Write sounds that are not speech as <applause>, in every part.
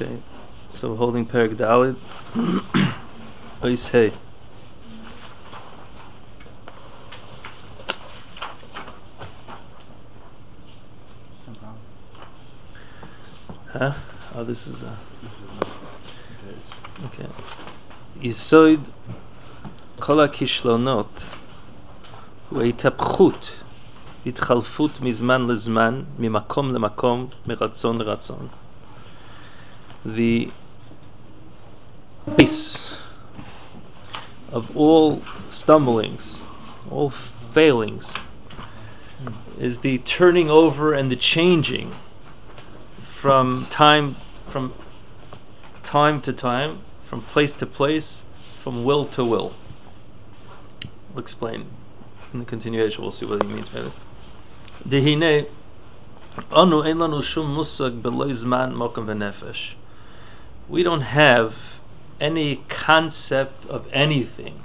Okay, so holding Perek Dalid. <clears throat> Ois Huh? Oh, this is a. Okay. Yisoid Kola Kishlonot. ההתהפכות, התחלפות מזמן לזמן, ממקום למקום, מרצון לרצון. The base of all stumblings, all failings, is the turning over and the changing from time from time to time, from place to place, from will to will. We'll explain in the continuation. We'll see what he means by this. Dehine anu ein shum musag v'nefesh. We don't have any concept of anything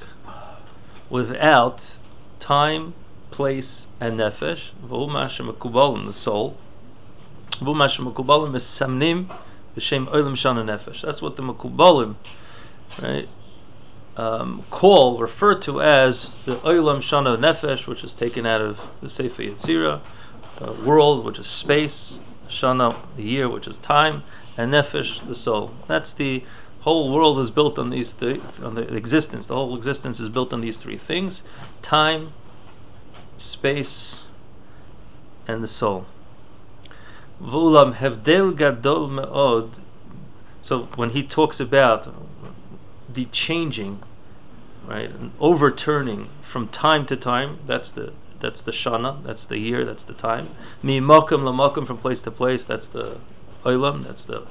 without time, place, and nefesh. The soul. That's what the mekubalim, right, um, call, refer to as the oilam shana nefesh, which is taken out of the Sefer Yetzirah, uh, world, which is space, shana, the year, which is time, and nefesh, the soul. That's the whole world is built on these th- on the existence. The whole existence is built on these three things: time, space, and the soul. Vulam hevdel gadol meod. So when he talks about the changing, right, and overturning from time to time, that's the that's the shana, that's the year, that's the time. Mi makom lamakom from place to place, that's the olam, that's the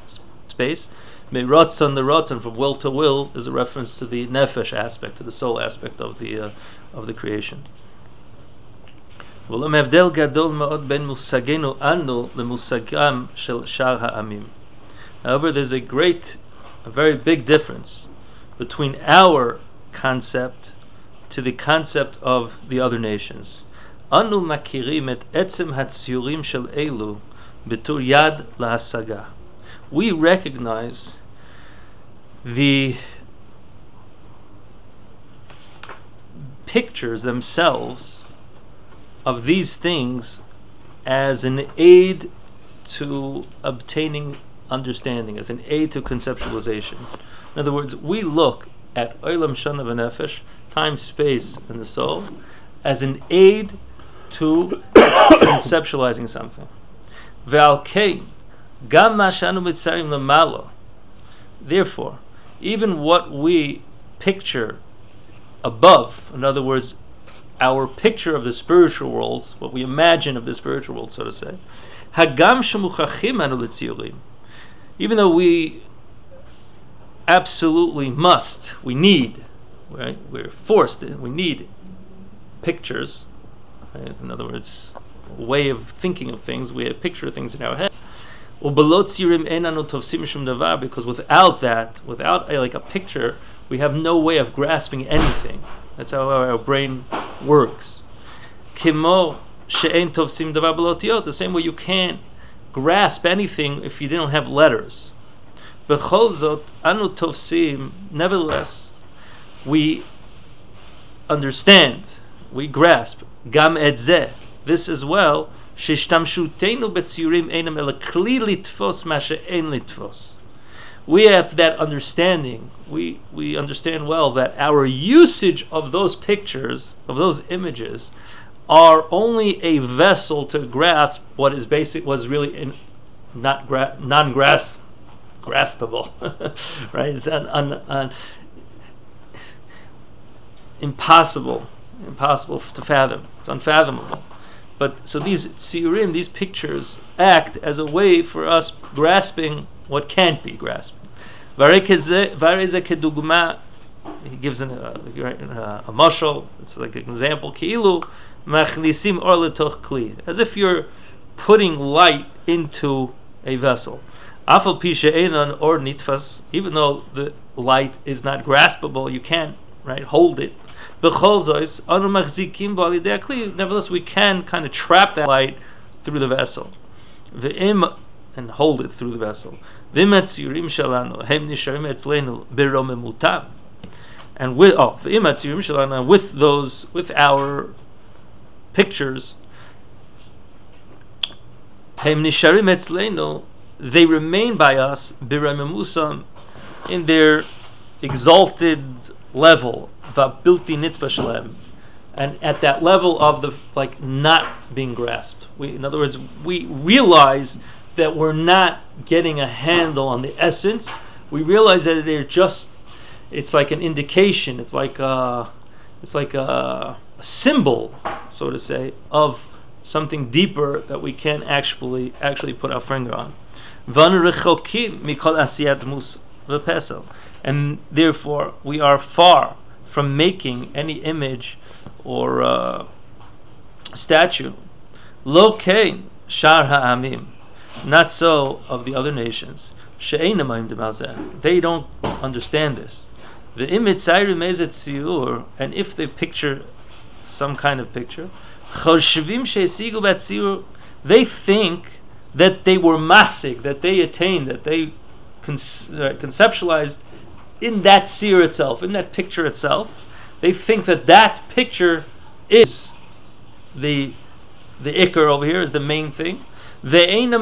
space. Miratzon, the ratzon, from will to will, is a reference to the nefesh aspect, to the soul aspect of the uh, of the creation. However, there's a great, a very big difference between our concept to the concept of the other nations. Anu makirim et etzem hatziurim shel elu Bitur Yad Lahasaga. We recognize the pictures themselves of these things as an aid to obtaining understanding, as an aid to conceptualization. In other words, we look at Olam Shana Nefesh, time, space, and the soul, as an aid to <coughs> conceptualizing something. Therefore, even what we picture above, in other words, our picture of the spiritual world, what we imagine of the spiritual world, so to say. Even though we absolutely must, we need, right? We're forced, we need pictures. right? In other words, way of thinking of things. We have picture of things in our head. Because without that, without a, like a picture, we have no way of grasping anything. That's how our brain works. She'en tovsim. The same way you can't grasp anything if you didn't have letters. B'chol zot anu tovsim. Nevertheless, we understand, we grasp gam This as well. שהשתמשותנו בציורים אינם אלא כלי לתפוס מה שאין לתפוס. We have that understanding. We we understand well that our usage of those pictures, of those images, are only a vessel to grasp what is basic, was really in, not gra- non-grasp, graspable, <laughs> right? It's un, un, un, impossible, impossible f- to fathom. It's unfathomable. But so these tsiurim, these pictures, act as a way for us grasping what can't be grasped. He gives an, uh, uh, a mashal. It's like an example. Ki'ilu machnisim or letoch kli, as if you're putting light into a vessel. Afal pisha einan or nitfas, even though the light is not graspable, you can't right hold it. Nevertheless, we can kind of trap that light through the vessel. And hold it through the vessel. And with oh with those with our pictures they remain by us in their exalted level va'bilti nitba shalem and at that level of the like not being grasped. We, in other words, we realize that we're not getting a handle on the essence. We realize that they're just. It's like an indication. It's like a, it's like a, a symbol, so to say, of something deeper that we can't actually actually put our finger on. And therefore, we are far from making any image or uh, statue. Lo kein shar ha'amim. Not so of the other nations. They don't understand this. The image and if they picture some kind of picture, they think that they were masig, that they attained, that they con- uh, conceptualized in that seer itself, in that picture itself. They think that that picture is the the ikr over here is the main thing. They don't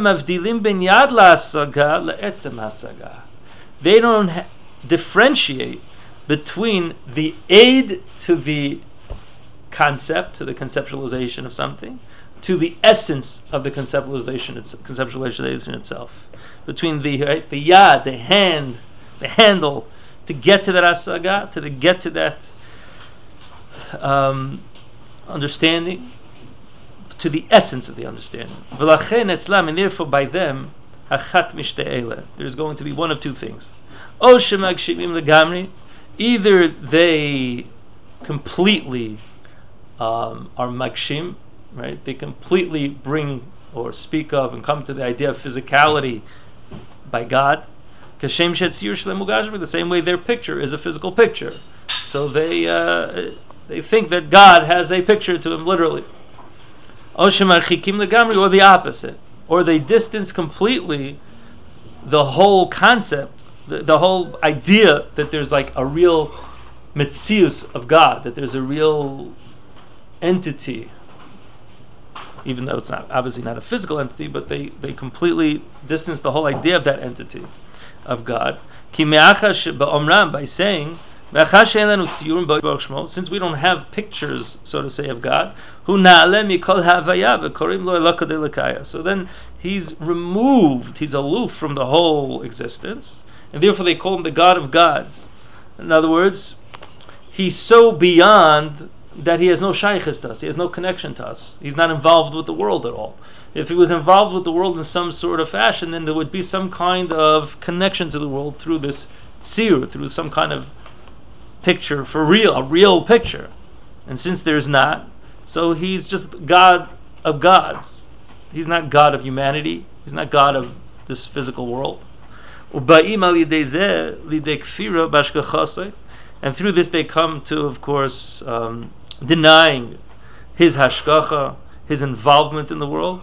ha- differentiate between the aid to the concept, to the conceptualization of something, to the essence of the conceptualization, its, conceptualization itself. Between the right, the yad, the hand, the handle, to get to that asaga, to the, get to that um, understanding to the essence of the understanding. And therefore, by them, there's going to be one of two things. Either they completely um, are magshim, right? They completely bring or speak of and come to the idea of physicality by God. The same way their picture is a physical picture. So they uh, they think that God has a picture to him literally. Or the opposite. Or they distance completely the whole concept, the, the whole idea that there's like a real mitzius of God, that there's a real entity, even though it's not obviously not a physical entity, but they, they completely distance the whole idea of that entity of God. By saying since we don't have pictures, so to say, of God, so then he's removed, he's aloof from the whole existence, and therefore they call him the God of gods. In other words, he's so beyond that he has no shaykhis to us, he has no connection to us. He's not involved with the world at all. If he was involved with the world in some sort of fashion, then there would be some kind of connection to the world through this seer, through some kind of picture for real, a real picture. And since there's not, so he's just God of gods. He's not God of humanity. He's not God of this physical world. And through this they come to, of course, um, denying his hashgacha, his involvement in the world,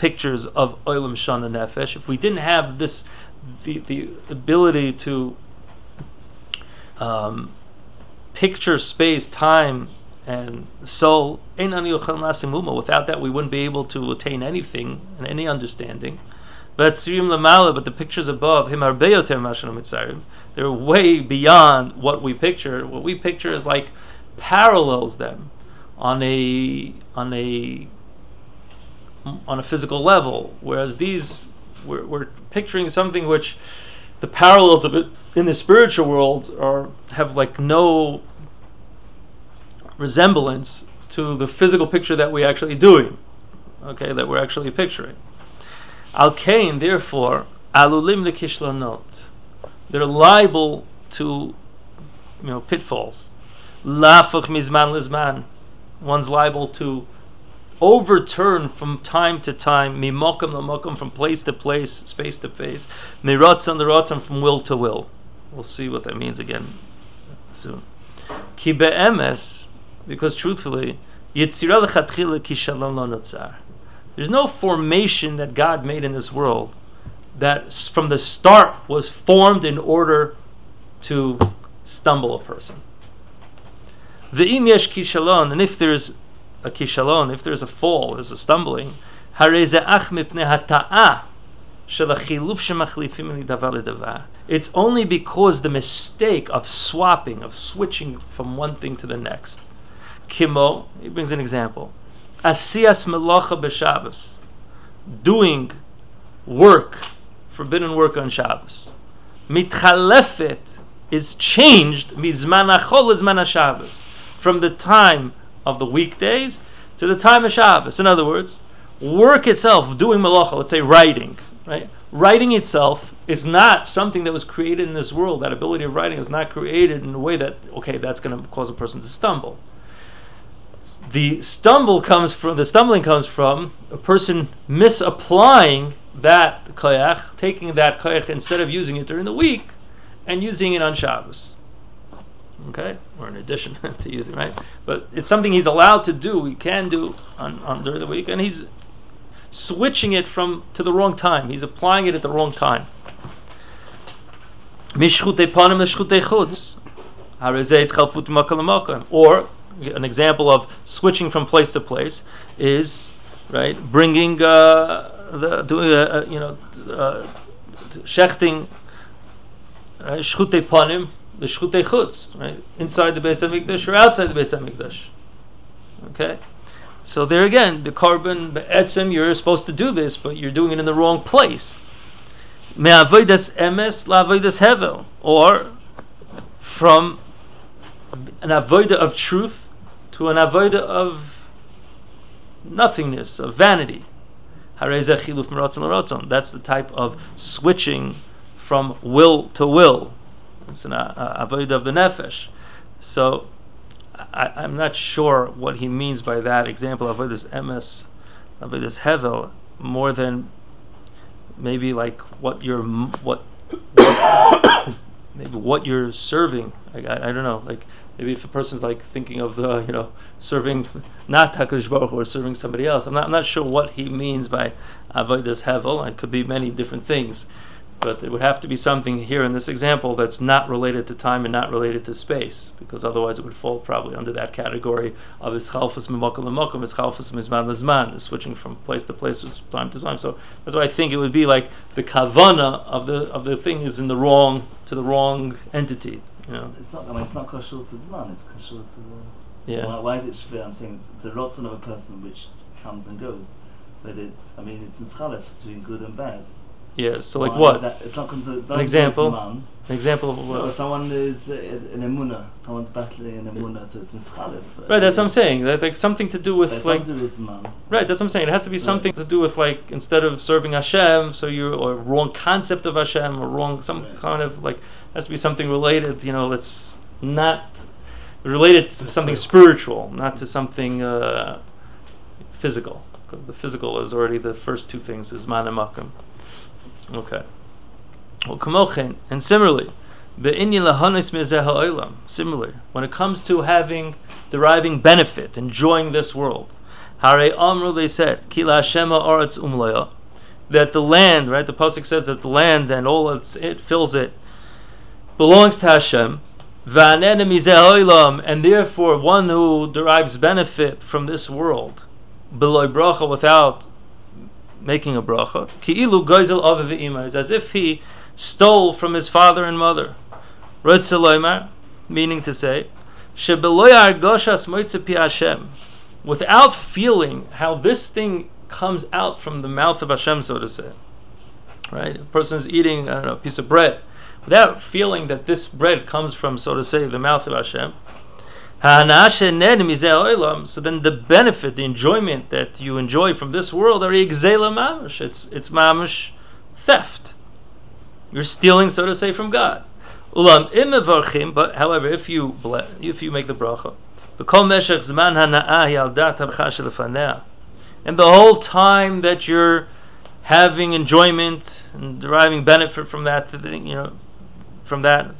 pictures of Olam Shana Nefesh, if we didn't have this the, the ability to um, picture space, time, and soul. Without that, we wouldn't be able to attain anything and any understanding. But but the pictures above him are They're way beyond what we picture. What we picture is like parallels them on a on a on a physical level, whereas these we're, we're picturing something which the parallels of it in the spiritual world are have like no resemblance to the physical picture that we're actually doing, okay, that we're actually picturing. Al Kain, therefore, alulim lekishlonot. They're liable to, you know, pitfalls. Lafuch mizman lizman. One's liable to overturn from time to time, mimokum lamokum, from place to place, space to space, mirotzon to rotzon, from will to will. We'll see what that means again soon. Ki be'emes, because truthfully. There's no formation that God made in this world that from the start was formed in order to stumble a person. Ve'im yesh kishalon, and if there's a kishalon, if there's a fall, there's a stumbling, it's only because the mistake of swapping, of switching from one thing to the next. Kimo, he brings an example. Asiyas melacha b'Shabbos, doing work, forbidden work on Shabbos. Mitchalefet is changed mizman achol Shabbos, from the time of the weekdays to the time of Shabbos. In other words, work itself, doing malacha, let's say writing, right? Writing itself is not something that was created in this world. That ability of writing is not created in a way that okay, that's going to cause a person to stumble. The stumble comes from the stumbling comes from a person misapplying that koyach, taking that koyach instead of using it during the week and using it on Shabbos. Okay, or in addition <laughs> to using right, but it's something he's allowed to do. He can do on, on during the week, and he's switching it from to the wrong time. He's applying it at the wrong time. Or an example of switching from place to place is right bringing uh, the doing a, a, you know uh, shechting uh, shchute the shchute chutz right inside the Beis Hamikdash or outside the Beis Hamikdash. Okay. So there again, the carbon etzem, you're supposed to do this, but you're doing it in the wrong place. Me'avoidas emes la'avoidas hevel, or from an avoida of truth to an avoida of nothingness, of vanity. That's the type of switching from will to will. It's an uh, avoida of the nefesh. So I, am not sure what he means by that example of this emes, of this hevel, more than maybe like what you're what, what <coughs> maybe what you're serving. I, I, I, don't know. Like maybe if a person's like thinking of the you know serving not Hakadosh Baruch or serving somebody else. I'm not I'm not sure what he means by avodas hevel. It could be many different things but it would have to be something here in this example that's not related to time and not related to space, because otherwise it would fall probably under that category of ischalfus mimakom mimakom, ischalfus mizman lizman, switching from place to place, from time to time. So that's why I think it would be like the kavana of the of the thing is in the wrong to the wrong entity. You know, it's not. I mean, it's not kashur to zman. It's kashur to the. Yeah. Why, why is it shver? I'm saying it's, it's a rotzen of a person which comes and goes, but it's. I mean, it's mischalef between good and bad. Yeah, so like what? That, it's not to, An example? An example of what? No, someone is uh, in emuna. Someone's battling in emuna, so it's mischalif. Right, that's what I'm saying. That, like something to do with like. Right, that's what I'm saying. It has to be something right. to do with like instead of serving Hashem, so you or wrong concept of Hashem or wrong some right. kind of like has to be something related. You know, that's not related to something spiritual, not to something uh, physical, because the physical is already the first two things is man and makam. Okay. And similarly, Similarly, when it comes to having, deriving benefit, enjoying this world, Hare Amru, they said, Kila Shema Aretz Umlaya, that the land, right, the Pasuk says that the land and all it's, it fills it belongs to Hashem, and therefore one who derives benefit from this world, below bracha, without making a bracha. Ki'ilu goizel aviv is as if he stole from his father and mother. Rotzeloimar, meaning to say, shebeloyar goshas moitzepi Hashem, without feeling how this thing comes out from the mouth of Hashem, so to say. Right? A person is eating, I don't know, a piece of bread, without feeling that this bread comes from, so to say, the mouth of Hashem. So then the benefit, the enjoyment that you enjoy from this world are. It's it's mamish theft. You're stealing, so to say, from God. But however, if you if you make the bracha, and the whole time that you're having enjoyment and deriving benefit from that, you know, from that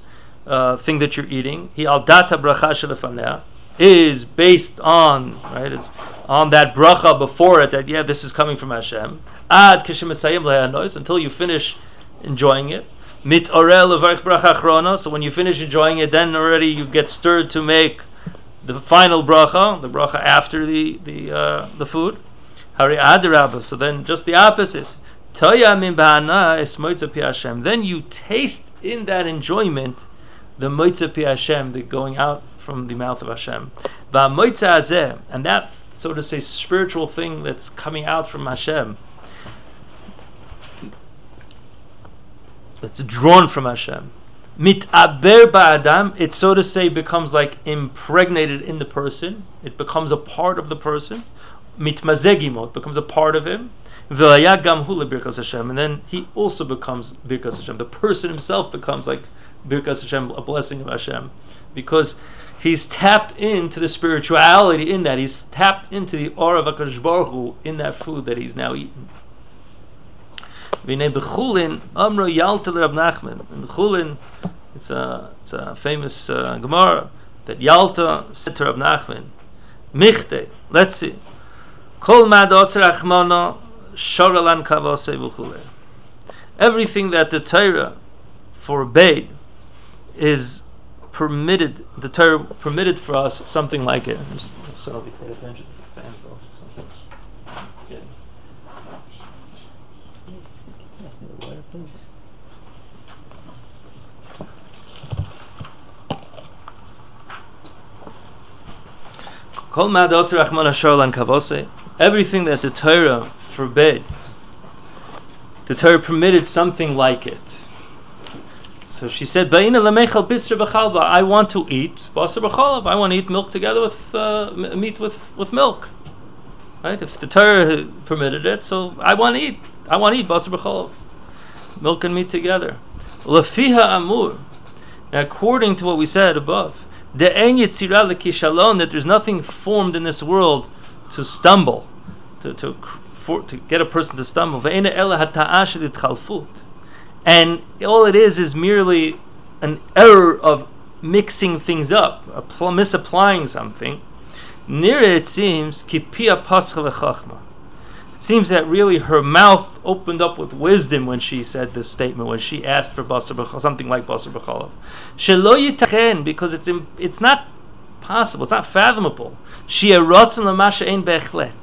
uh, thing that you're eating, he al data bracha is based on right. It's on that bracha before it that yeah, this is coming from Hashem. Ad until you finish enjoying it. Mit bracha So when you finish enjoying it, then already you get stirred to make the final bracha, the bracha after the the uh, the food. Hari adarabba. So then just the opposite. Then you taste in that enjoyment the moitza pi Hashem, the going out from the mouth of Hashem. And that, so to say, spiritual thing that's coming out from Hashem It's drawn from Hashem. aber ba'adam, it so to say becomes like impregnated in the person. It becomes a part of the person. Mitmazegimo, it becomes a part of him. Hashem, and then he also becomes birkas Hashem. The person himself becomes like birkas Hashem, a blessing of Hashem, because he's tapped into the spirituality in that. He's tapped into the aura of Hakadosh Baruch Hu in that food that he's now eaten. V'nei b'chulin amro yalta Rav Nachman. In Chulin, it's a, it's a famous uh, Gemara that Yalta said to Rav Nachman, Michte, let's see, Kol mad oser achmana. Everything that the Torah forbade is permitted, the Torah permitted for us something like it. Just, so. Everything that the Torah forbade, the Torah permitted something like it. So she said, I want to eat. I want to eat milk together with uh, meat with, with milk. Right? If the Torah permitted it, so I want to eat. I want to eat basar b'chalov. Milk and meat together. Lafiha amur. According to what we said above, the en kishalon that there's nothing formed in this world to stumble, to to for, to get a person to stumble. And all it is is merely an error of mixing things up, misapplying something. Near it seems kipia pascha it seems that really her mouth opened up with wisdom when she said this statement, when she asked for basar something like basar b'chalav. Shelo yitachen, because it's it's not possible, it's not fathomable. She erotzen l'masha ein bechlet,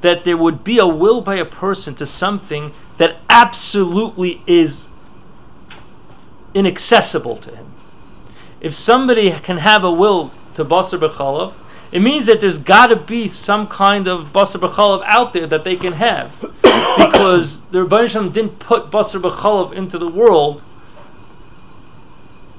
that there would be a will by a person to something that absolutely is inaccessible to him. If somebody can have a will to basar b'chalav, it means that there's got to be some kind of basar b'chalav out there that they can have, <coughs> because the Rebbeinu didn't put basar b'chalav into the world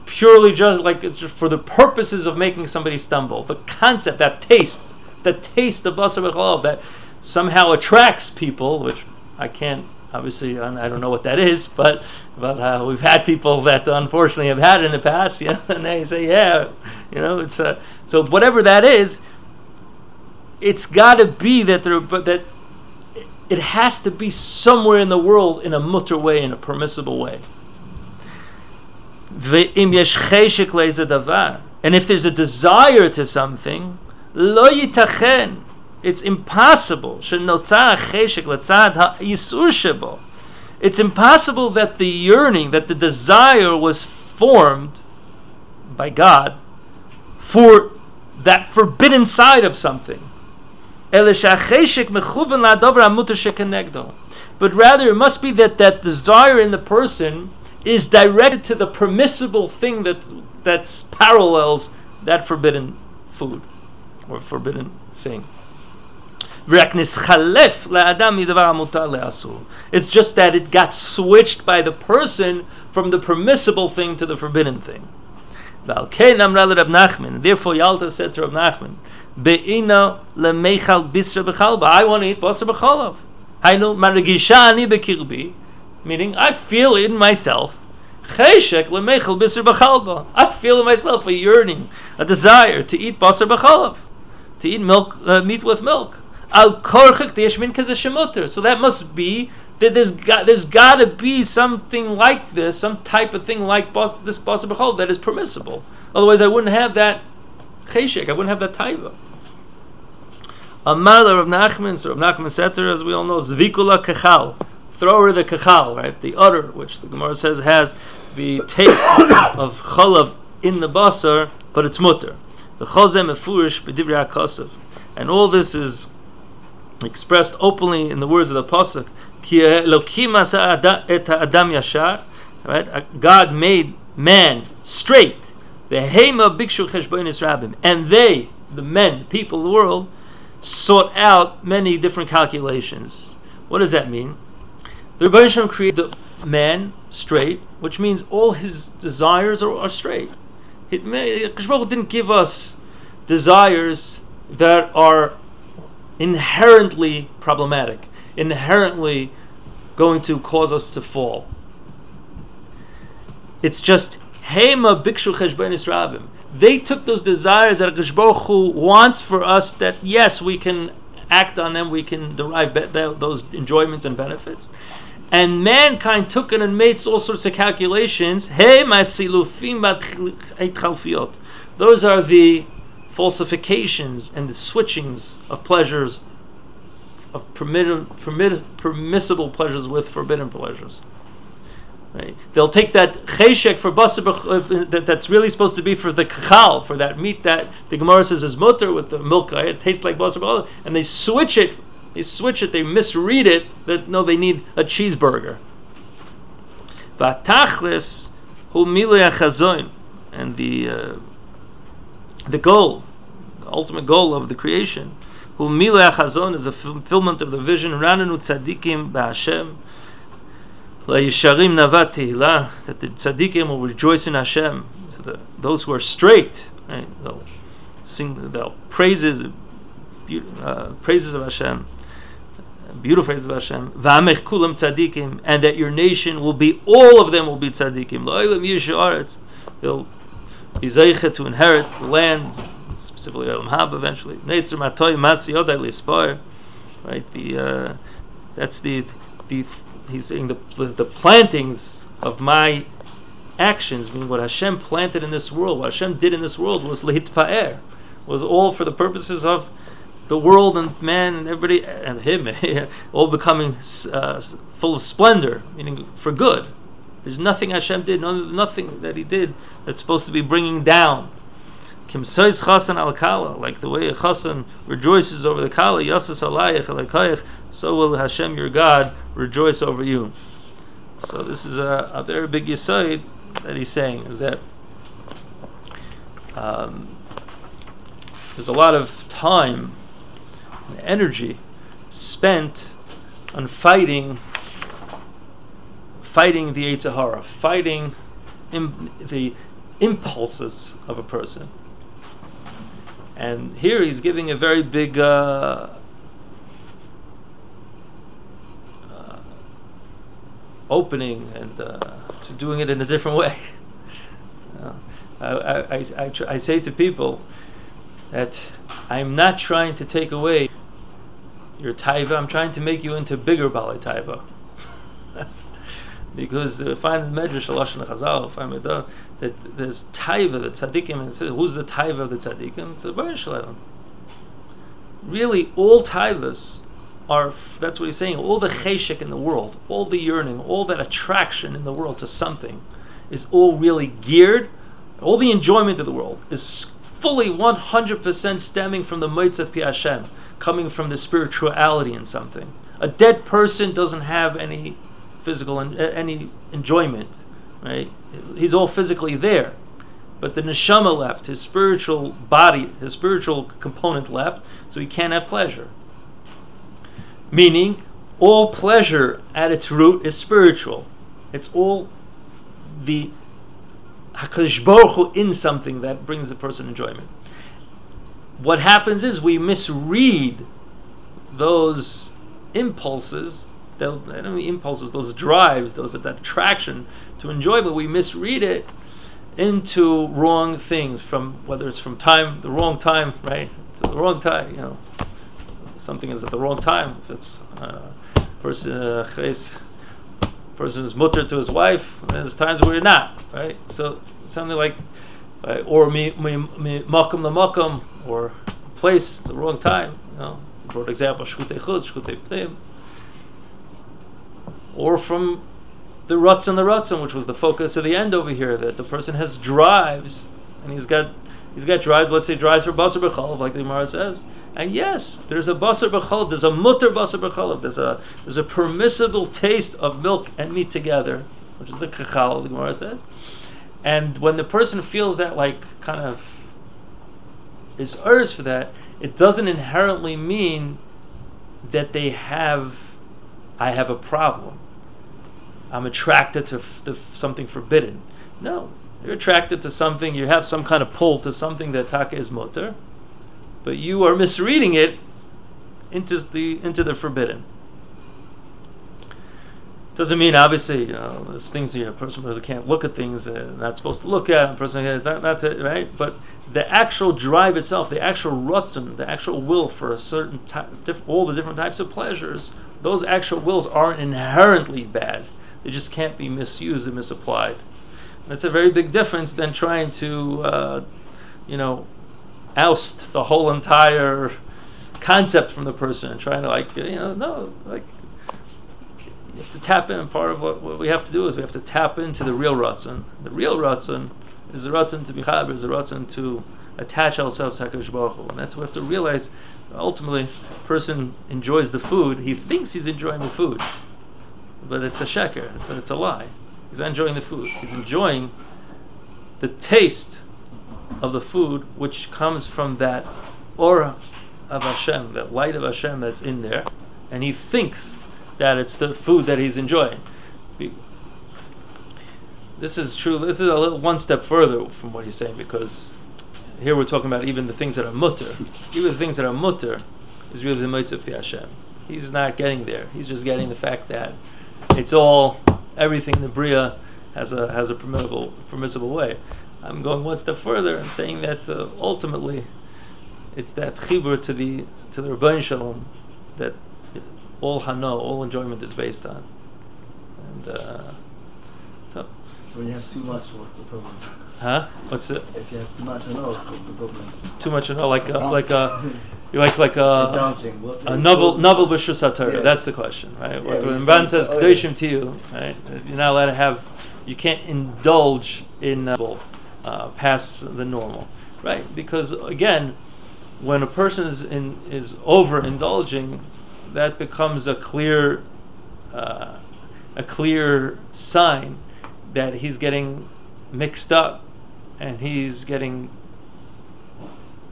purely just like just for the purposes of making somebody stumble. The concept, that taste, the taste of basar b'chalav that somehow attracts people, which I can't obviously I don't know what that is, but but uh, we've had people that unfortunately have had it in the past, <laughs> yeah, and they say, yeah, you know, it's uh, so whatever that is, it's got to be that there, but that it has to be somewhere in the world in a mutter way, in a permissible way. And if there's a desire to something, lo yitachen it's impossible. It's impossible that the yearning, that the desire was formed by God for that forbidden side of something. But rather, it must be that that desire in the person is directed to the permissible thing that that parallels that forbidden food or forbidden thing. It's just that it got switched by the person from the permissible thing to the forbidden thing. Therefore, Yalta said to Rav Nachman, Be'ina lemechal bisra b'chalba. I want to eat basar b'chalav. Meaning, I feel in myself. I feel in myself a yearning, a desire to eat basar b'chalav, to eat milk, uh, meat with milk. Al korchik deishmin kazeshemuter. So that must be that there's got there's got to be something like this, some type of thing like bas, this basar b'chalav that is permissible. Otherwise, I wouldn't have that cheshek. I wouldn't have that taiva. A mother of Nachman, so Rav Nachman Seter, as we all know, zvikula kachal, thrower the kachal, right? The udder, which the Gemara says has the taste <coughs> of chalav in the basar, but it's mutter. The chazem efurish b'divrei akasav, and all this is expressed openly in the words of the pasuk. Ki et adam yashar, right? Uh, God made man straight. The hema bikshu cheshbonis rabim, and they, the men, the people of the world sought out many different calculations. What does that mean? The Shem created the man straight, which means all his desires are, are straight. Kishbaruch didn't give us desires that are inherently problematic, inherently going to cause us to fall. It's just Hema Bikshu Cheshbonis Rabim they took those desires that Hu wants for us that yes we can act on them we can derive be- those enjoyments and benefits. And mankind took it and made all sorts of calculations. Hey those are the falsifications and the switchings of pleasures of permitted, permitted, permissible pleasures with forbidden pleasures Right? They'll take that cheshek for basar uh, that, that's really supposed to be for the kachal, for that meat that the Gemara says is mutter with the milk, right? it tastes like basar and they switch it, they switch it, they misread it, that no, they need a cheeseburger. Vatachlis hu and the uh, the goal, ultimate goal of the creation, hu chazon is a fulfillment of the vision. Rananu tzadikim ba'Hashem Yisharim Navat Tehillah, that the tzaddikim will rejoice in Hashem. So the, those who are straight, right, they'll sing, they'll praises, uh, praises of Hashem, beautiful praises of Hashem. V'amech kulam tzaddikim, and that your nation will be, all of them will be tzaddikim. Lo'ilam yisharetz, they'll be zeichet to inherit the land, specifically Elam Hab eventually. Neitzer matoy masi right? The uh, that's the the he's saying the, the plantings of my actions, meaning what Hashem planted in this world, what Hashem did in this world was lehitpa'er, was all for the purposes of the world and man and everybody and him <laughs> all becoming uh, full of splendor, meaning for good. There's nothing Hashem did, nothing that He did that's supposed to be bringing down. Kim chasan al kala, like the way a chasan rejoices over the kala, yasas alayich so will Hashem your God rejoice over you. So this is a, a very big yisoid that he's saying is that um, there's a lot of time and energy spent on fighting fighting the Eitzahara, fighting Im- the impulses of a person. And here he's giving a very big uh, uh, opening and uh, to doing it in a different way. <laughs> I, I, I, I, say to people that I'm not trying to take away your taiva, I'm trying to make you into bigger bali taiva. <laughs> because uh, find the medrash Lashon Chazal, that there's taiva, the tzaddikim, and says, who's the taiva of the tzaddikim? It's the Baruch. Really, all taivas are, that's what he's saying, all the cheshek in the world, all the yearning, all that attraction in the world to something is all really geared, all the enjoyment of the world is fully 100% stemming from the Moitzah Pi Hashem, coming from the spirituality in something. A dead person doesn't have any physical and eh, any enjoyment, right? He's all physically there, but the neshama left, his spiritual body, his spiritual component left, so he can't have pleasure. Meaning, all pleasure at its root is spiritual. It's all the Hakadosh Baruch Hu in something that brings the person enjoyment. What happens is we misread those impulses those impulses, those drives, those that attraction to enjoy, but we misread it into wrong things from whether it's from time, the wrong time, right? To the wrong time, you know. Something is at the wrong time. If it's uh, person uh, person is mutter to his wife, there's times where you're not, right? So something like, right, or me me me makom la makom, or place the wrong time. You know, brought example shkutei chutz, shkutei ptim, or from the ruts and the rutzim, which was the focus of the end over here, that the person has drives, and he's got he's got drives. Let's say drives for basar b'chalav, like the Gemara says. And yes, there's a basar b'chalav. There's a mutter basar b'chalav. There's a there's a permissible taste of milk and meat together, which is the kachal. The Gemara says. And when the person feels that like kind of is urged for that, it doesn't inherently mean that they have I have a problem. I'm attracted to, f- f- something forbidden. No, you're attracted to something, you have some kind of pull to something that taka is mutter, but you are misreading it into the into the forbidden. Doesn't mean obviously there's things know, a person, can't look at things uh, not supposed to look at. A person can't, right, but the actual drive itself, the actual rutzim, the actual will for a certain type, diff- all the different types of pleasures, those actual wills aren't inherently bad. They just can't be misused and misapplied. That's a very big difference than trying to, uh, you know, oust the whole entire concept from the person and trying to like, you know, no, like you have to tap in. Part of what, what we have to do is we have to tap into the real Ratzon. The real Ratzon is the Ratzon to be chaber, is the Ratzon to attach ourselves to HaKadosh Baruch Hu. And that's what we have to realize. Ultimately, person enjoys the food. He thinks he's enjoying the food. But it's a sheker. It's a, it's a lie. He's not enjoying the food. He's enjoying the taste of the food, which comes from that aura of Hashem, that light of Hashem that's in there, and he thinks that it's the food that he's enjoying. This is true. This is a little one step further from what he's saying because here we're talking about even the things that are mutter. <laughs> even the things that are mutter is really the mitzvah fi Hashem. He's not getting there. He's just getting the fact that it's all everything in the bria has a has a permissible permissible way. I'm going one step further and saying that uh, ultimately it's that chibur to the to the Rabban Shalom that all hano, all enjoyment is based on. And uh, so, So when you have too much, what's the problem? huh? What's it? If you have too much anos, what's the problem? Too much hano, like a, like a, <laughs> you like like a, a novel novel b'shus. Yeah. That's the question, right? Yeah, what when Ramban says oh, yeah. to you, right? You're not allowed to have, you can't indulge in uh, uh, past the normal, right? Because again, when a person is in is overindulging, that becomes a clear uh, a clear sign that he's getting mixed up and he's getting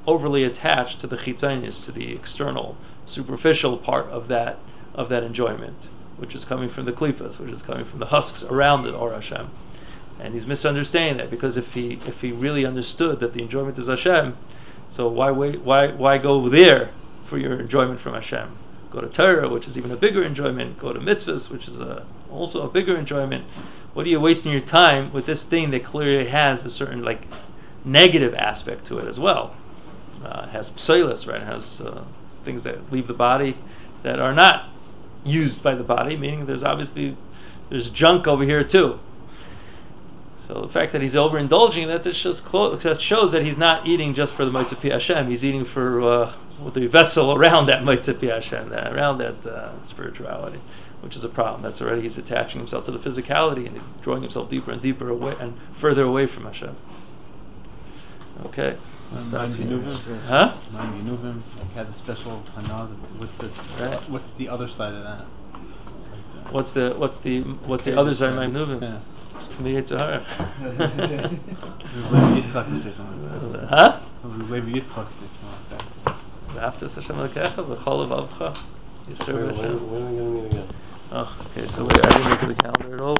overly attached to the chitzonis, to the external, superficial part of that of that enjoyment, which is coming from the klipas, which is coming from the husks around the or Hashem. And he's misunderstanding that because if he if he really understood that the enjoyment is Hashem, so why wait why why go there for your enjoyment from Hashem? Go to Torah, which is even a bigger enjoyment. Go to mitzvahs, which is a, also a bigger enjoyment. What are you wasting your time with this thing that clearly has a certain like negative aspect to it as well? Uh, has psilas, right? It has uh, things that leave the body that are not used by the body, meaning there's obviously there's junk over here too. So the fact that he's overindulging that just clo- that shows that he's not eating just for the mitzvah Hashem. He's eating for uh, the vessel around that mitzvah Hashem, that, around that uh, spirituality, which is a problem. That's already he's attaching himself to the physicality and he's drawing himself deeper and deeper away and further away from Hashem. Okay. I'll stop Mind here. Yenuvim? Huh? Mind Yenuvim, like had a special hana. What's the Right. what's the other side of that? Like the- What's the what's the what's the other side of my movement? Yeah. It's the Yitzhar. Maybe Yitzchak would say something like that. Huh? Maybe Yitzchak would say something like that. V'aftas Hashem Elokecha v'chol levavcha. Yisur Hashem. when, when are we going to meet again? Oh, okay, so we, I didn't look at the calendar at all.